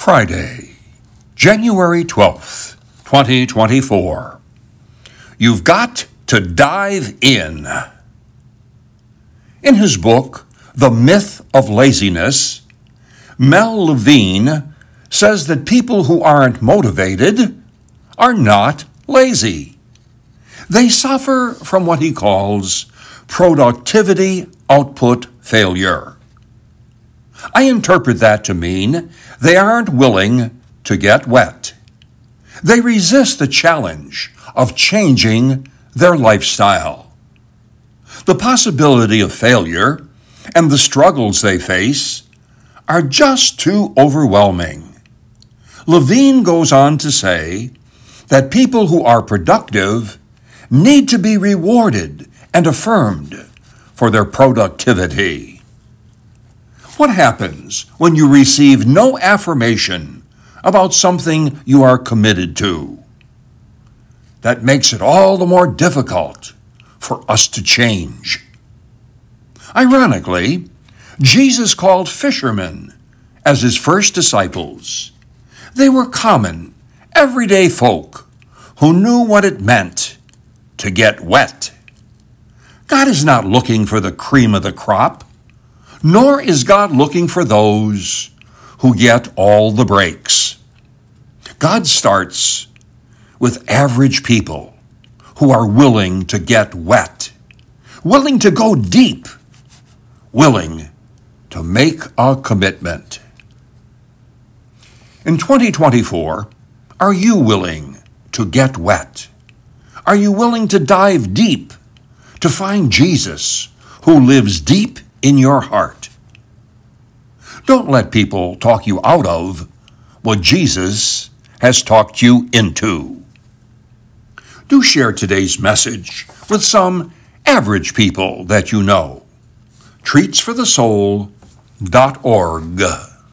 Friday, January 12th, 2024. You've got to dive in. In his book, The Myth of Laziness, Mel Levine says that people who aren't motivated are not lazy. They suffer from what he calls productivity output failure. I interpret that to mean they aren't willing to get wet. They resist the challenge of changing their lifestyle. The possibility of failure and the struggles they face are just too overwhelming. Levine goes on to say that people who are productive need to be rewarded and affirmed for their productivity. What happens when you receive no affirmation about something you are committed to? That makes it all the more difficult for us to change. Ironically, Jesus called fishermen as his first disciples. They were common, everyday folk who knew what it meant to get wet. God is not looking for the cream of the crop nor is God looking for those who get all the breaks. God starts with average people who are willing to get wet, willing to go deep, willing to make a commitment. In 2024, are you willing to get wet? Are you willing to dive deep to find Jesus who lives deep in your heart. Don't let people talk you out of what Jesus has talked you into. Do share today's message with some average people that you know. Treatsforthesoul.org